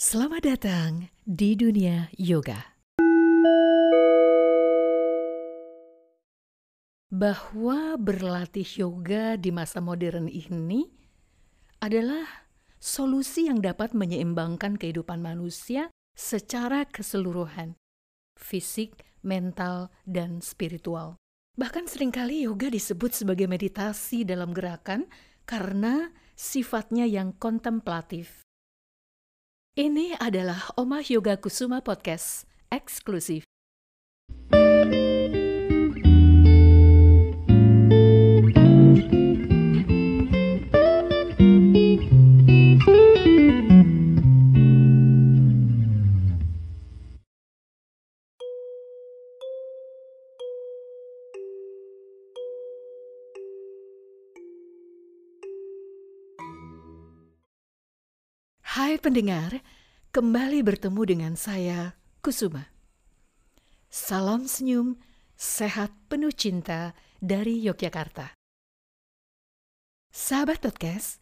Selamat datang di dunia yoga. Bahwa berlatih yoga di masa modern ini adalah solusi yang dapat menyeimbangkan kehidupan manusia secara keseluruhan, fisik, mental, dan spiritual. Bahkan sering kali yoga disebut sebagai meditasi dalam gerakan karena sifatnya yang kontemplatif. Ini adalah Omah Yoga Kusuma Podcast eksklusif. Hai pendengar, kembali bertemu dengan saya, Kusuma. Salam senyum, sehat penuh cinta dari Yogyakarta. Sahabat podcast,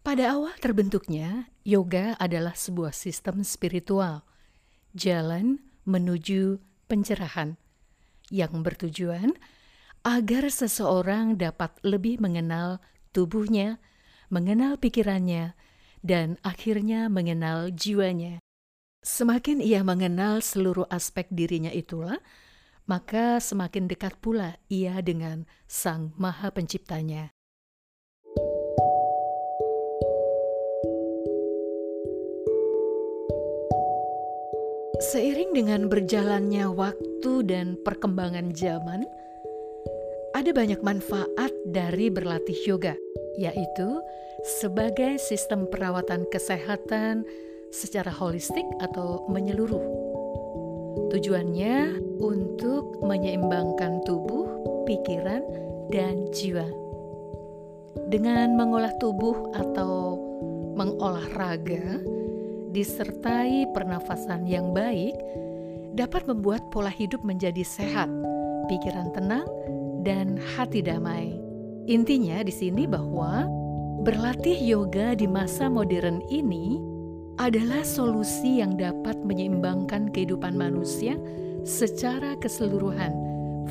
pada awal terbentuknya, yoga adalah sebuah sistem spiritual, jalan menuju pencerahan, yang bertujuan agar seseorang dapat lebih mengenal tubuhnya, mengenal pikirannya, dan akhirnya mengenal jiwanya. Semakin ia mengenal seluruh aspek dirinya itulah, maka semakin dekat pula ia dengan Sang Maha Penciptanya. Seiring dengan berjalannya waktu dan perkembangan zaman, ada banyak manfaat dari berlatih yoga, yaitu sebagai sistem perawatan kesehatan secara holistik atau menyeluruh. Tujuannya untuk menyeimbangkan tubuh, pikiran, dan jiwa. Dengan mengolah tubuh atau mengolah raga, disertai pernafasan yang baik, dapat membuat pola hidup menjadi sehat, pikiran tenang, dan hati damai. Intinya di sini bahwa Berlatih yoga di masa modern ini adalah solusi yang dapat menyeimbangkan kehidupan manusia secara keseluruhan,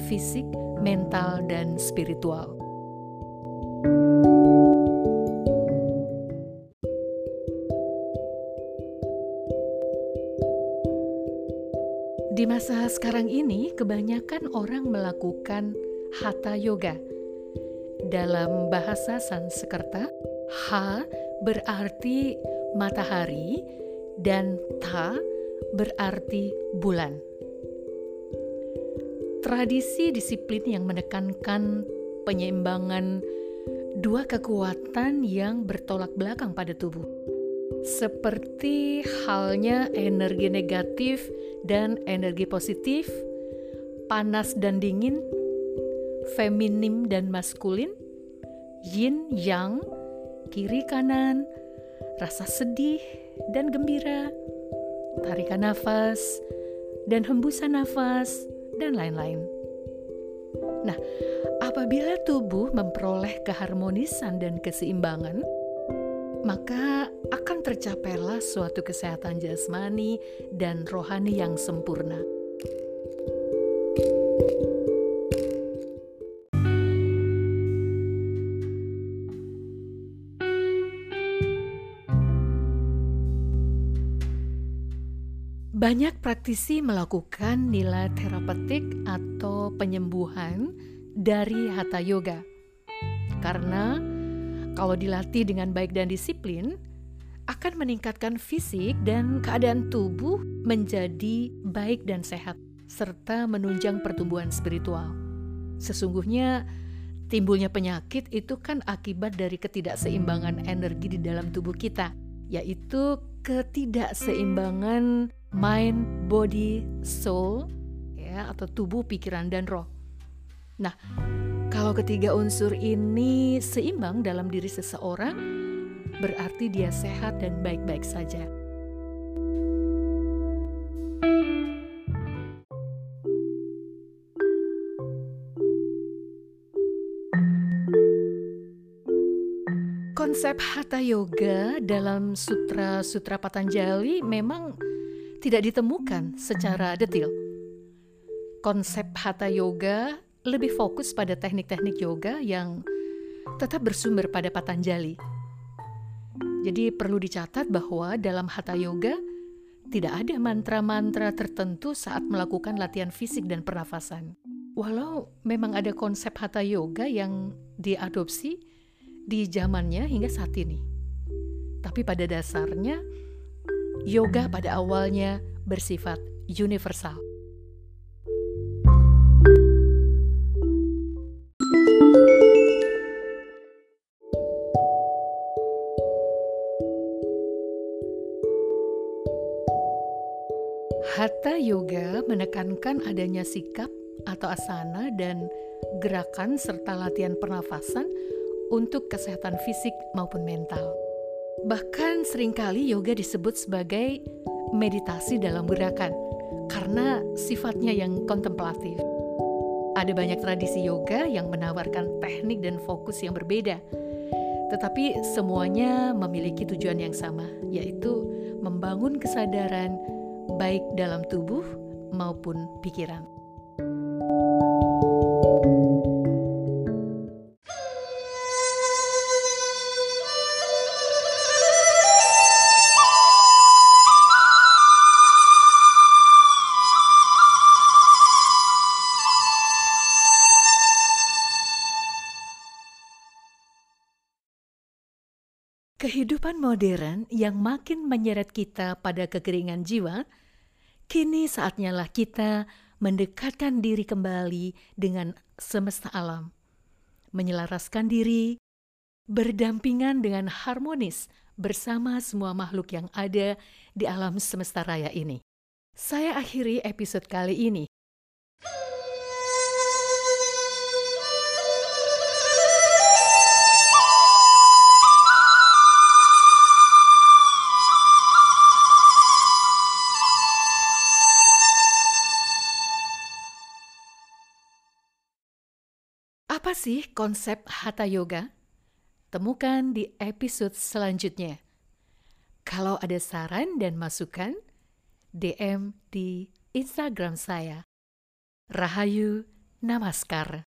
fisik, mental, dan spiritual. Di masa sekarang ini, kebanyakan orang melakukan hatha yoga dalam bahasa Sanskerta, Ha berarti matahari dan Ta berarti bulan. Tradisi disiplin yang menekankan penyeimbangan dua kekuatan yang bertolak belakang pada tubuh. Seperti halnya energi negatif dan energi positif, panas dan dingin feminim dan maskulin, yin yang, kiri kanan, rasa sedih dan gembira, tarikan nafas dan hembusan nafas, dan lain-lain. Nah, apabila tubuh memperoleh keharmonisan dan keseimbangan, maka akan tercapailah suatu kesehatan jasmani dan rohani yang sempurna. Banyak praktisi melakukan nilai terapeutik atau penyembuhan dari hatha yoga. Karena kalau dilatih dengan baik dan disiplin, akan meningkatkan fisik dan keadaan tubuh menjadi baik dan sehat, serta menunjang pertumbuhan spiritual. Sesungguhnya, timbulnya penyakit itu kan akibat dari ketidakseimbangan energi di dalam tubuh kita, yaitu ketidakseimbangan mind, body, soul, ya atau tubuh, pikiran dan roh. Nah, kalau ketiga unsur ini seimbang dalam diri seseorang, berarti dia sehat dan baik-baik saja. Konsep Hatha Yoga dalam sutra-sutra Patanjali memang tidak ditemukan secara detail. Konsep Hatha Yoga lebih fokus pada teknik-teknik yoga yang tetap bersumber pada Patanjali. Jadi perlu dicatat bahwa dalam Hatha Yoga tidak ada mantra-mantra tertentu saat melakukan latihan fisik dan pernafasan. Walau memang ada konsep Hatha Yoga yang diadopsi di zamannya hingga saat ini. Tapi pada dasarnya, yoga pada awalnya bersifat universal. Hatha Yoga menekankan adanya sikap atau asana dan gerakan serta latihan pernafasan untuk kesehatan fisik maupun mental. Bahkan sering kali yoga disebut sebagai meditasi dalam gerakan karena sifatnya yang kontemplatif. Ada banyak tradisi yoga yang menawarkan teknik dan fokus yang berbeda, tetapi semuanya memiliki tujuan yang sama, yaitu membangun kesadaran baik dalam tubuh maupun pikiran. Kehidupan modern yang makin menyeret kita pada kekeringan jiwa, kini saatnya lah kita mendekatkan diri kembali dengan semesta alam, menyelaraskan diri, berdampingan dengan harmonis bersama semua makhluk yang ada di alam semesta raya ini. Saya akhiri episode kali ini sih konsep Hatha Yoga? Temukan di episode selanjutnya. Kalau ada saran dan masukan, DM di Instagram saya. Rahayu Namaskar.